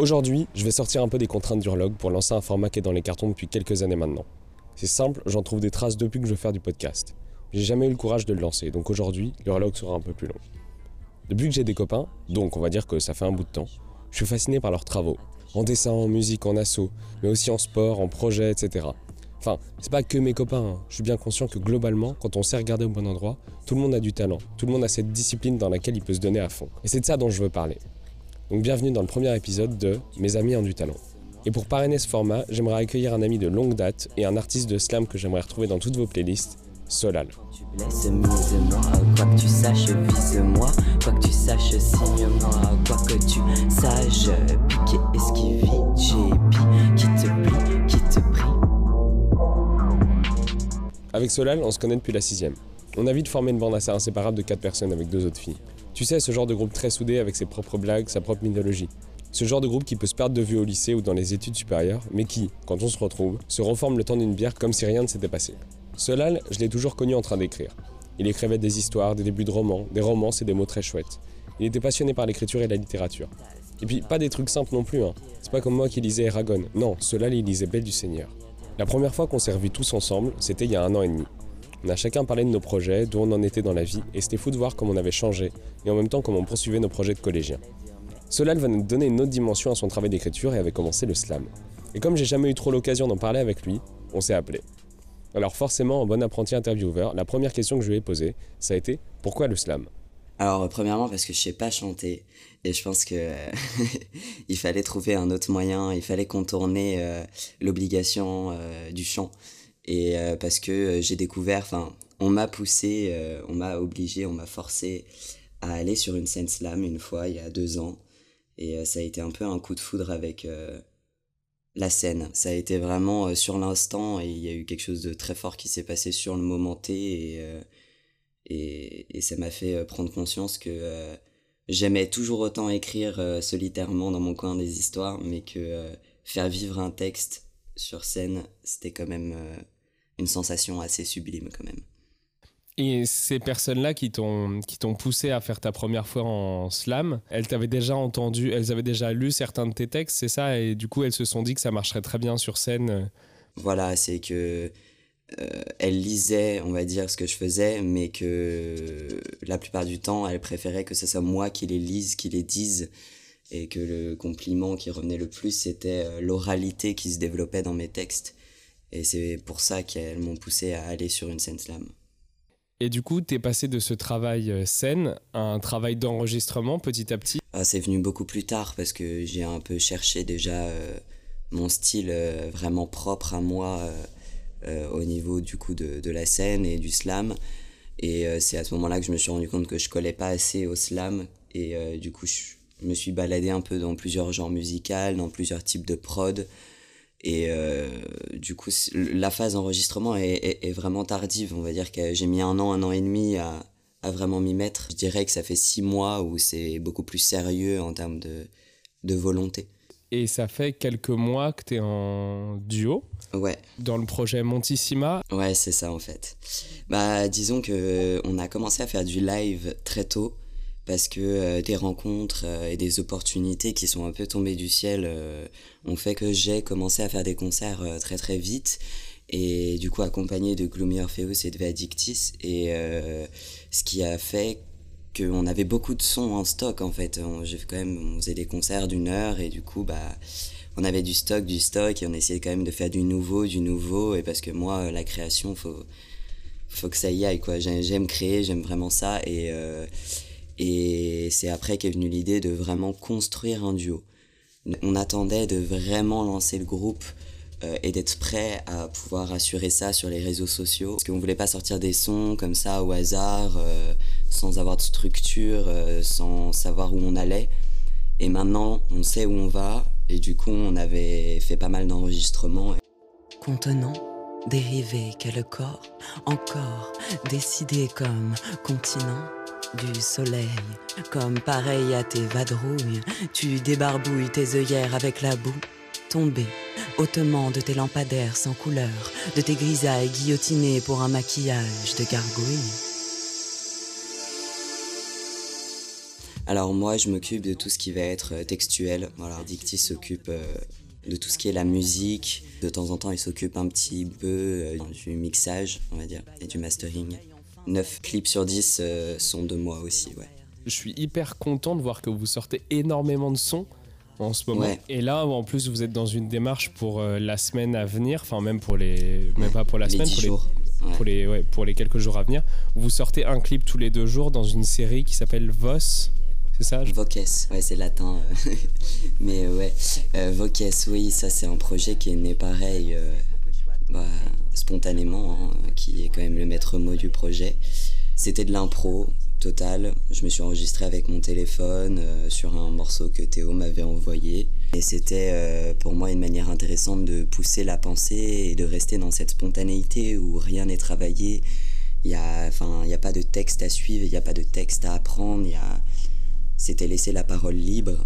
Aujourd'hui, je vais sortir un peu des contraintes d'Urlog pour lancer un format qui est dans les cartons depuis quelques années maintenant. C'est simple, j'en trouve des traces depuis que je veux faire du podcast. J'ai jamais eu le courage de le lancer, donc aujourd'hui, l'Urlog sera un peu plus long. Depuis que j'ai des copains, donc on va dire que ça fait un bout de temps, je suis fasciné par leurs travaux, en dessin, en musique, en assaut, mais aussi en sport, en projet, etc. Enfin, c'est pas que mes copains, hein. je suis bien conscient que globalement, quand on sait regarder au bon endroit, tout le monde a du talent, tout le monde a cette discipline dans laquelle il peut se donner à fond. Et c'est de ça dont je veux parler. Donc bienvenue dans le premier épisode de Mes amis ont du talent. Et pour parrainer ce format, j'aimerais accueillir un ami de longue date et un artiste de slam que j'aimerais retrouver dans toutes vos playlists, Solal. Avec Solal, on se connaît depuis la sixième. On a vite formé une bande assez inséparable de quatre personnes avec deux autres filles. Tu sais, ce genre de groupe très soudé avec ses propres blagues, sa propre mythologie. Ce genre de groupe qui peut se perdre de vue au lycée ou dans les études supérieures, mais qui, quand on se retrouve, se reforme le temps d'une bière comme si rien ne s'était passé. Solal, je l'ai toujours connu en train d'écrire. Il écrivait des histoires, des débuts de romans, des romances et des mots très chouettes. Il était passionné par l'écriture et la littérature. Et puis, pas des trucs simples non plus, hein. C'est pas comme moi qui lisais Eragon. Non, Solal, il lisait Belle du Seigneur. La première fois qu'on s'est tous ensemble, c'était il y a un an et demi. On a chacun parlé de nos projets, d'où on en était dans la vie, et c'était fou de voir comment on avait changé, et en même temps comment on poursuivait nos projets de collégiens. Solal va nous donner une autre dimension à son travail d'écriture et avait commencé le slam. Et comme j'ai jamais eu trop l'occasion d'en parler avec lui, on s'est appelé. Alors forcément, en bon apprenti intervieweur, la première question que je lui ai posée, ça a été pourquoi le slam? Alors premièrement parce que je sais pas chanter et je pense que il fallait trouver un autre moyen, il fallait contourner euh, l'obligation euh, du chant et euh, parce que j'ai découvert, enfin, on m'a poussé, on m'a obligé, on m'a forcé à aller sur une scène slam une fois il y a deux ans et ça a été un peu un coup de foudre avec la scène. Ça a été vraiment euh, sur l'instant et il y a eu quelque chose de très fort qui s'est passé sur le moment T et, euh, et, ça m'a fait euh, prendre conscience que j'aimais toujours autant écrire solitairement dans mon coin des histoires, mais que faire vivre un texte sur scène, c'était quand même une sensation assez sublime quand même. Et ces personnes-là qui t'ont qui t'ont poussé à faire ta première fois en slam, elles t'avaient déjà entendu, elles avaient déjà lu certains de tes textes, c'est ça? Et du coup, elles se sont dit que ça marcherait très bien sur scène. Voilà, c'est que euh, elles lisaient, on va dire, ce que je faisais, mais que la plupart du temps, elles préféraient que ce soit moi qui les lise, qui les dise, et que le compliment qui revenait le plus, c'était euh, l'oralité qui se développait dans mes textes. Et c'est pour ça qu'elles m'ont poussé à aller sur une scène slam. Et du coup, tu es passé de ce travail euh, scène à un travail d'enregistrement petit à petit? Ah, C'est venu beaucoup plus tard parce que j'ai un peu cherché déjà euh, mon style euh, vraiment propre à moi au niveau du coup de, de, la scène et du slam. Et c'est à ce moment-là que je me suis rendu compte que je collais pas assez au slam. Et du coup, je me suis baladé un peu dans plusieurs genres musicaux, dans plusieurs types de prod. Et euh, du coup, la phase d'enregistrement est, est, vraiment tardive. On va dire que j'ai mis un an, un an et demi à, à vraiment m'y mettre. Je dirais que ça fait six mois où c'est beaucoup plus sérieux en termes de, de volonté. Et ça fait quelques mois que tu es en duo? Ouais. Dans le projet Montissima? Ouais, c'est ça en fait. Bah, disons que on a commencé à faire du live très tôt parce que euh, des rencontres euh, et des opportunités qui sont un peu tombées du ciel euh, ont fait que j'ai commencé à faire des concerts très très vite. Et du coup accompagné de Gloomy Orpheus et de Vadictis. Et ce qui a fait qu'on avait beaucoup de sons en stock en fait. J'ai quand même on faisait des concerts d'une heure et du coup bah on avait du stock du stock et on essayait quand même de faire du nouveau du nouveau. Et parce que moi la création faut faut que ça y aille quoi. J'aime créer j'aime vraiment ça. Et et c'est après qu'est venue l'idée de vraiment construire un duo. On attendait de vraiment lancer le groupe euh, et d'être prêt à pouvoir assurer ça sur les réseaux sociaux. Parce qu'on voulait pas sortir des sons comme ça au hasard, euh, sans avoir de structure, euh, sans savoir où on allait. Et maintenant, on sait où on va, et du coup, on avait fait pas mal d'enregistrements. Contenant, dérivé quel corps, encore, décidé comme continent du soleil. Comme pareil à tes vadrouilles, tu débarbouilles tes œillères avec la boue. Tombé, hautement de tes lampadaires sans couleur, de tes grisailles guillotinées pour un maquillage de gargouille. Alors moi, je m'occupe de tout ce qui va être euh, textuel. Voilà, Dicty s'occupe euh, de tout ce qui est la musique. De temps en temps, il s'occupe un petit peu euh, du mixage, on va dire, et du mastering. 9 clips sur 10 sont de moi aussi, ouais. Je suis hyper content de voir que vous sortez énormément de sons en ce moment. Et là, en plus, vous êtes dans une démarche pour la semaine à venir, enfin même pour les, même pas pour la semaine, pour jours. pour les, ouais, pour les quelques jours à venir. Vous sortez un clip tous les deux jours dans une série qui s'appelle Voss c'est ça Voces, ouais, c'est latin. Euh, mais euh, ouais, euh, Voces, oui, ça c'est un projet qui est né pareil, bah, spontanément, hein, qui est quand même le maître mot du projet. C'était de l'impro total. Je me suis enregistré avec mon téléphone sur un morceau que Théo m'avait envoyé. Et c'était pour moi une manière intéressante de pousser la pensée et de rester dans cette spontanéité où rien n'est travaillé. Il n'y a, a pas de texte à suivre, il n'y a pas de texte à apprendre, a c'était laisser la parole libre.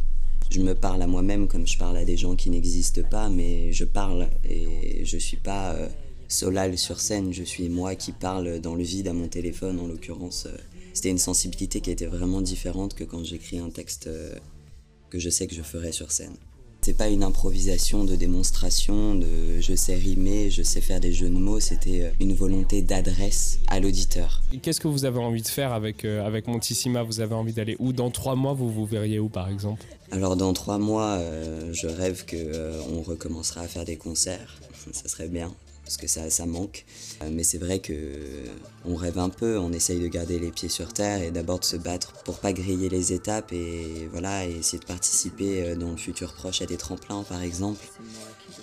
Je me parle à moi-même comme je parle à des gens qui n'existent pas, mais je parle et je suis pas euh, Solal sur scène, je suis moi qui parle dans le vide à mon téléphone en l'occurrence. Euh. C'était une sensibilité qui était vraiment différente que quand j'écris un texte euh, que je sais que je ferai sur scène. C'est pas une improvisation de démonstration, de je sais rimer, je sais faire des jeux de mots, c'était euh, une volonté d'adresse à l'auditeur. Qu'est-ce que vous avez envie de faire avec, euh, avec Montissima? Vous avez envie d'aller où? Dans trois mois, vous vous verriez où par exemple? Alors dans trois mois, euh, je rêve qu'on recommencera à faire des concerts, ça serait bien parce que ça, ça manque. Euh, mais c'est vrai que on rêve un peu, on essaye de garder les pieds sur terre et d'abord de se battre pour pas griller les étapes et voilà, essayer de participer euh, dans le futur proche à des tremplins par exemple,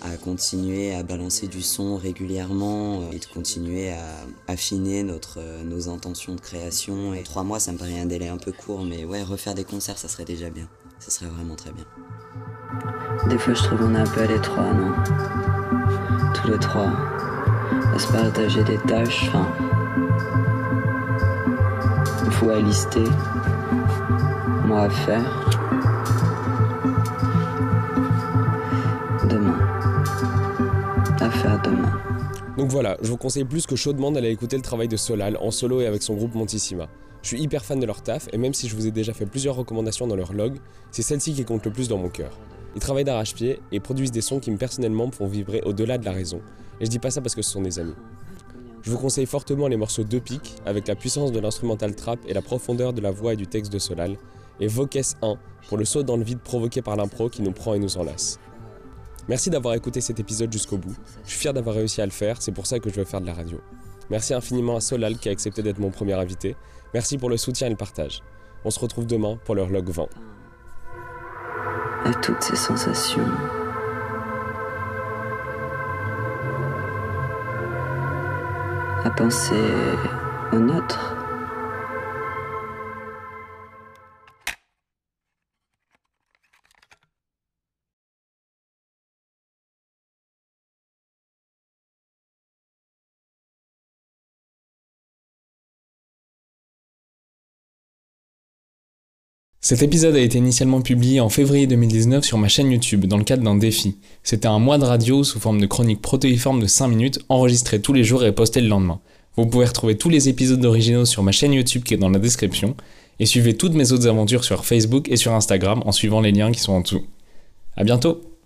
à continuer à balancer du son régulièrement et de continuer à affiner notre, euh, nos intentions de création. Et trois mois, ça me paraît un délai un peu court, mais ouais, refaire des concerts, ça serait déjà bien. Ça serait vraiment très bien. Des fois, je trouve qu'on est un peu à l'étroit, non? Tous les trois à se partager des tâches. Enfin, vous à lister, moi à faire. Demain. À faire demain. Donc voilà, je vous conseille plus que chaudement d'aller écouter le travail de Solal en solo et avec son groupe Montissima. Je suis hyper fan de leur taf et même si je vous ai déjà fait plusieurs recommandations dans leur log, c'est celle-ci qui compte le plus dans mon cœur. Ils travaillent d'arrache-pied et produisent des sons qui me personnellement me font vibrer au-delà de la raison. Et je dis pas ça parce que ce sont des amis. Je vous conseille fortement les morceaux de pique avec la puissance de l'instrumental trap et la profondeur de la voix et du texte de Solal, et Voces 1 pour le saut dans le vide provoqué par l'impro qui nous prend et nous enlace. Merci d'avoir écouté cet épisode jusqu'au bout. Je suis fier d'avoir réussi à le faire, c'est pour ça que je veux faire de la radio. Merci infiniment à Solal qui a accepté d'être mon premier invité. Merci pour le soutien et le partage. On se retrouve demain pour leur log 20 à toutes ces sensations. À penser au nôtre. Cet épisode a été initialement publié en février 2019 sur ma chaîne YouTube dans le cadre d'un défi. C'était un mois de radio sous forme de chronique protéiforme de 5 minutes enregistrée tous les jours et postée le lendemain. Vous pouvez retrouver tous les épisodes originaux sur ma chaîne YouTube qui est dans la description et suivez toutes mes autres aventures sur Facebook et sur Instagram en suivant les liens qui sont en dessous. A bientôt